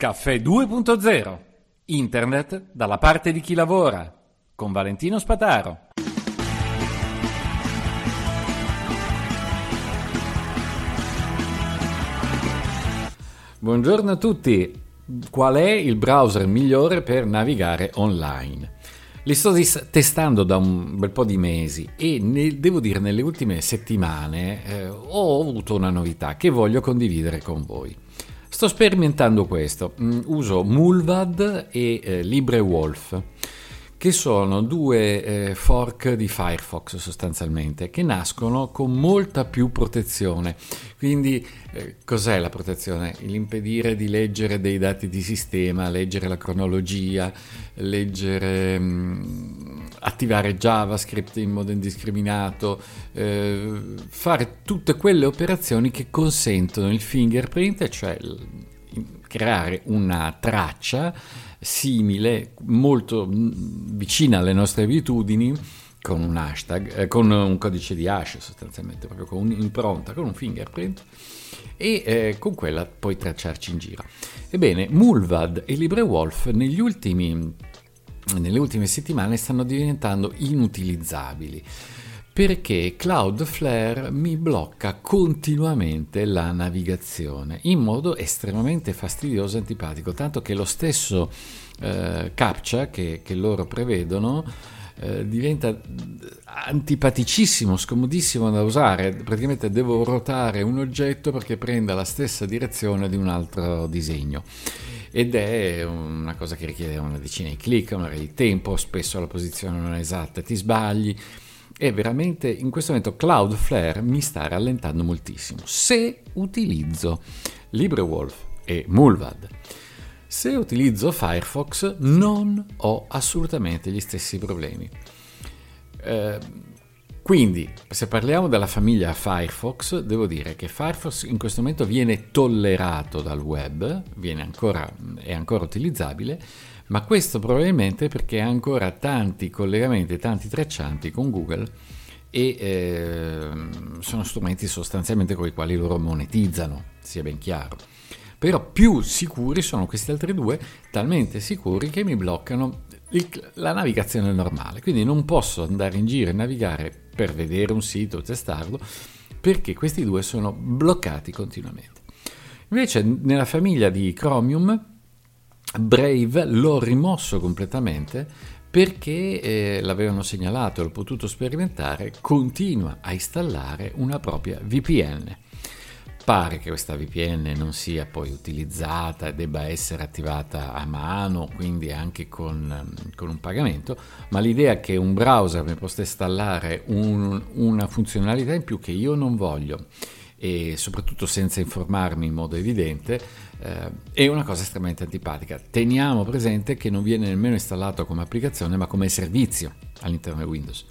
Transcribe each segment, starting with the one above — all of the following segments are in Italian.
Caffè 2.0 Internet dalla parte di chi lavora con Valentino Spataro. Buongiorno a tutti. Qual è il browser migliore per navigare online? Li sto testando da un bel po' di mesi e ne- devo dire nelle ultime settimane eh, ho avuto una novità che voglio condividere con voi. Sto sperimentando questo, mm, uso Mulvad e eh, LibreWolf che sono due eh, fork di Firefox sostanzialmente, che nascono con molta più protezione. Quindi eh, cos'è la protezione? L'impedire di leggere dei dati di sistema, leggere la cronologia, leggere, mh, mm, attivare JavaScript in modo indiscriminato, eh, fare tutte quelle operazioni che consentono il fingerprint, cioè creare una traccia simile, molto mm, vicina alle nostre abitudini, con un hashtag, eh, con un codice di hash sostanzialmente, proprio con un'impronta, con un fingerprint, e eh, con quella poi tracciarci in giro. Ebbene, Mulvad e LibreWolf negli ultimi, nelle ultime settimane stanno diventando inutilizzabili. Perché Cloudflare mi blocca continuamente la navigazione in modo estremamente fastidioso e antipatico, tanto che lo stesso eh, captcha che, che, loro prevedono eh, diventa antipaticissimo, scomodissimo da usare, praticamente devo ruotare un oggetto perché prenda la stessa direzione di un altro disegno ed è una cosa che richiede una decina di clic, magari di tempo, spesso la posizione non è esatta, ti sbagli e veramente in questo momento Cloudflare mi sta rallentando moltissimo se utilizzo LibreWolf e Mulvad. Se utilizzo Firefox non ho assolutamente gli stessi problemi. Eh, quindi, se parliamo della famiglia Firefox, devo dire che Firefox in questo momento viene tollerato dal web, ancora, è ancora utilizzabile, ma questo probabilmente perché ha ancora tanti collegamenti, tanti traccianti con Google e eh, sono strumenti sostanzialmente con i quali loro monetizzano, sia ben chiaro. Però più sicuri sono questi altri due, talmente sicuri che mi bloccano il, la navigazione normale. Quindi non posso andare in giro e navigare per vedere un sito testarlo perché questi due sono bloccati continuamente. Invece nella famiglia di Chromium Brave l'ho rimosso completamente perché eh, l'avevano segnalato e l'ho potuto sperimentare, continua a installare una propria VPN. Pare che questa VPN non sia poi utilizzata e debba essere attivata a mano, quindi anche con, con un pagamento, ma l'idea che un browser mi possa installare un, una funzionalità in più che io non voglio e soprattutto senza informarmi in modo evidente, eh, è una cosa estremamente antipatica. Teniamo presente che non viene nemmeno installato come applicazione ma come servizio all'interno di Windows.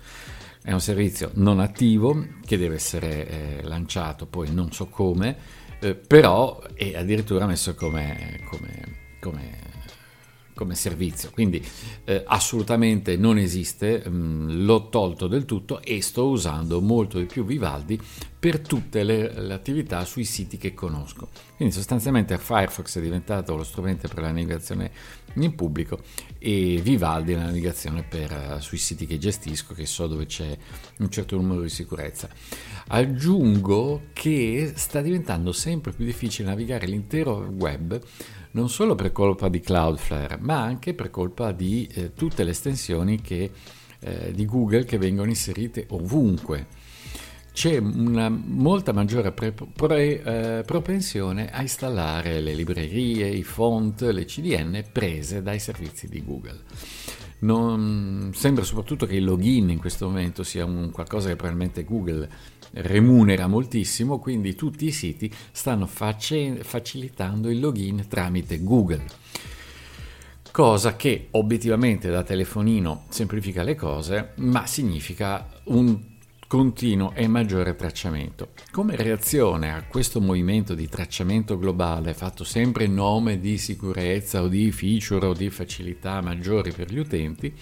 È un servizio non attivo che deve essere eh, lanciato poi non so come, eh, però è addirittura messo come, come, come come servizio, quindi eh, assolutamente non esiste, mh, mm, l'ho tolto del tutto e sto usando molto di più Vivaldi per tutte le, le, attività sui siti che conosco. Quindi sostanzialmente Firefox è diventato lo strumento per la navigazione in pubblico e Vivaldi la navigazione per, uh, sui siti che gestisco, che so dove c'è un certo numero di sicurezza. Aggiungo che sta diventando sempre più difficile navigare l'intero web non solo per colpa di Cloudflare, ma anche per colpa di eh, tutte le estensioni che, eh, di Google che vengono inserite ovunque. C'è una molta maggiore pre, pre, eh, propensione a installare le librerie, i font, le CDN prese dai servizi di Google. Non, sembra soprattutto che il login in questo momento sia un qualcosa che probabilmente Google remunera moltissimo, quindi tutti i siti stanno face- facilitando il login tramite Google. Cosa che obiettivamente da telefonino semplifica le cose, ma significa un continuo e maggiore tracciamento. Come reazione a questo movimento di tracciamento globale fatto sempre in nome di sicurezza o di feature o di facilità maggiori per gli utenti,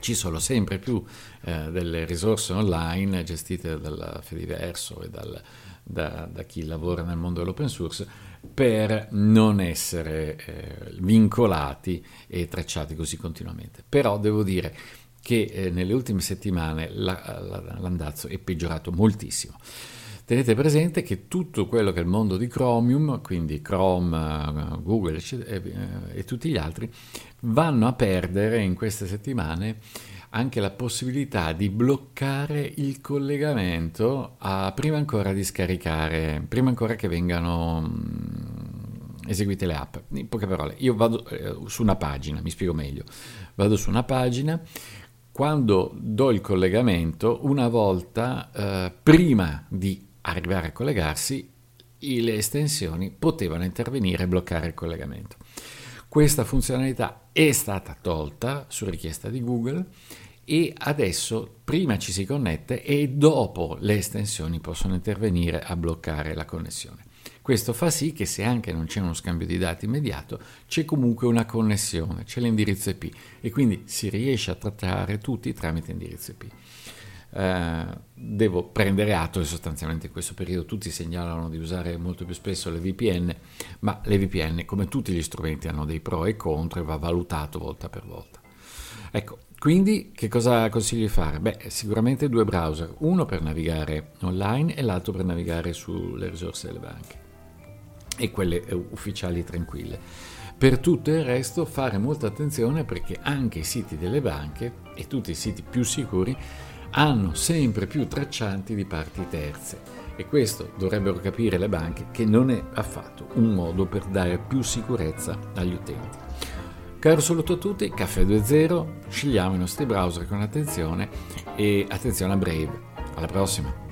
ci sono sempre più eh, delle risorse online gestite dal Fediverso e dal, da, da, chi lavora nel mondo dell'open source per non essere eh, vincolati e tracciati così continuamente. Però devo dire che eh, nelle ultime settimane la, la, l'andazzo è peggiorato moltissimo. Tenete presente che tutto quello che è il mondo di Chromium, quindi Chrome, eh, Google e, eh, e tutti gli altri, vanno a perdere in queste settimane anche la possibilità di bloccare il collegamento a, prima ancora di scaricare, prima ancora che vengano mh, eseguite le app. In poche parole, io vado eh, su una pagina, mi spiego meglio, vado su una pagina, quando do il collegamento, una volta eh, prima di arrivare a collegarsi, le estensioni potevano intervenire e bloccare il collegamento. Questa funzionalità è stata tolta su richiesta di Google e adesso prima ci si connette e dopo le estensioni possono intervenire a bloccare la connessione. Questo fa sì che se anche non c'è uno scambio di dati immediato, c'è comunque una connessione, c'è l'indirizzo IP e quindi si riesce a trattare tutti tramite indirizzo IP. Eh, devo prendere atto che sostanzialmente in questo periodo tutti segnalano di usare molto più spesso le VPN, ma le VPN come tutti gli strumenti hanno dei pro e contro e va valutato volta per volta. Ecco, quindi che cosa consiglio di fare? Beh, sicuramente due browser, uno per navigare online e l'altro per navigare sulle risorse delle banche e quelle eh, ufficiali tranquille. Per tutto il resto fare molta attenzione perché anche i siti delle banche e tutti i siti più sicuri hanno sempre più traccianti di parti terze e questo dovrebbero capire le banche che non è affatto un modo per dare più sicurezza agli utenti. Caro saluto a tutti, Caffè 2.0, scegliamo i nostri browser con attenzione e attenzione a Brave. Alla prossima!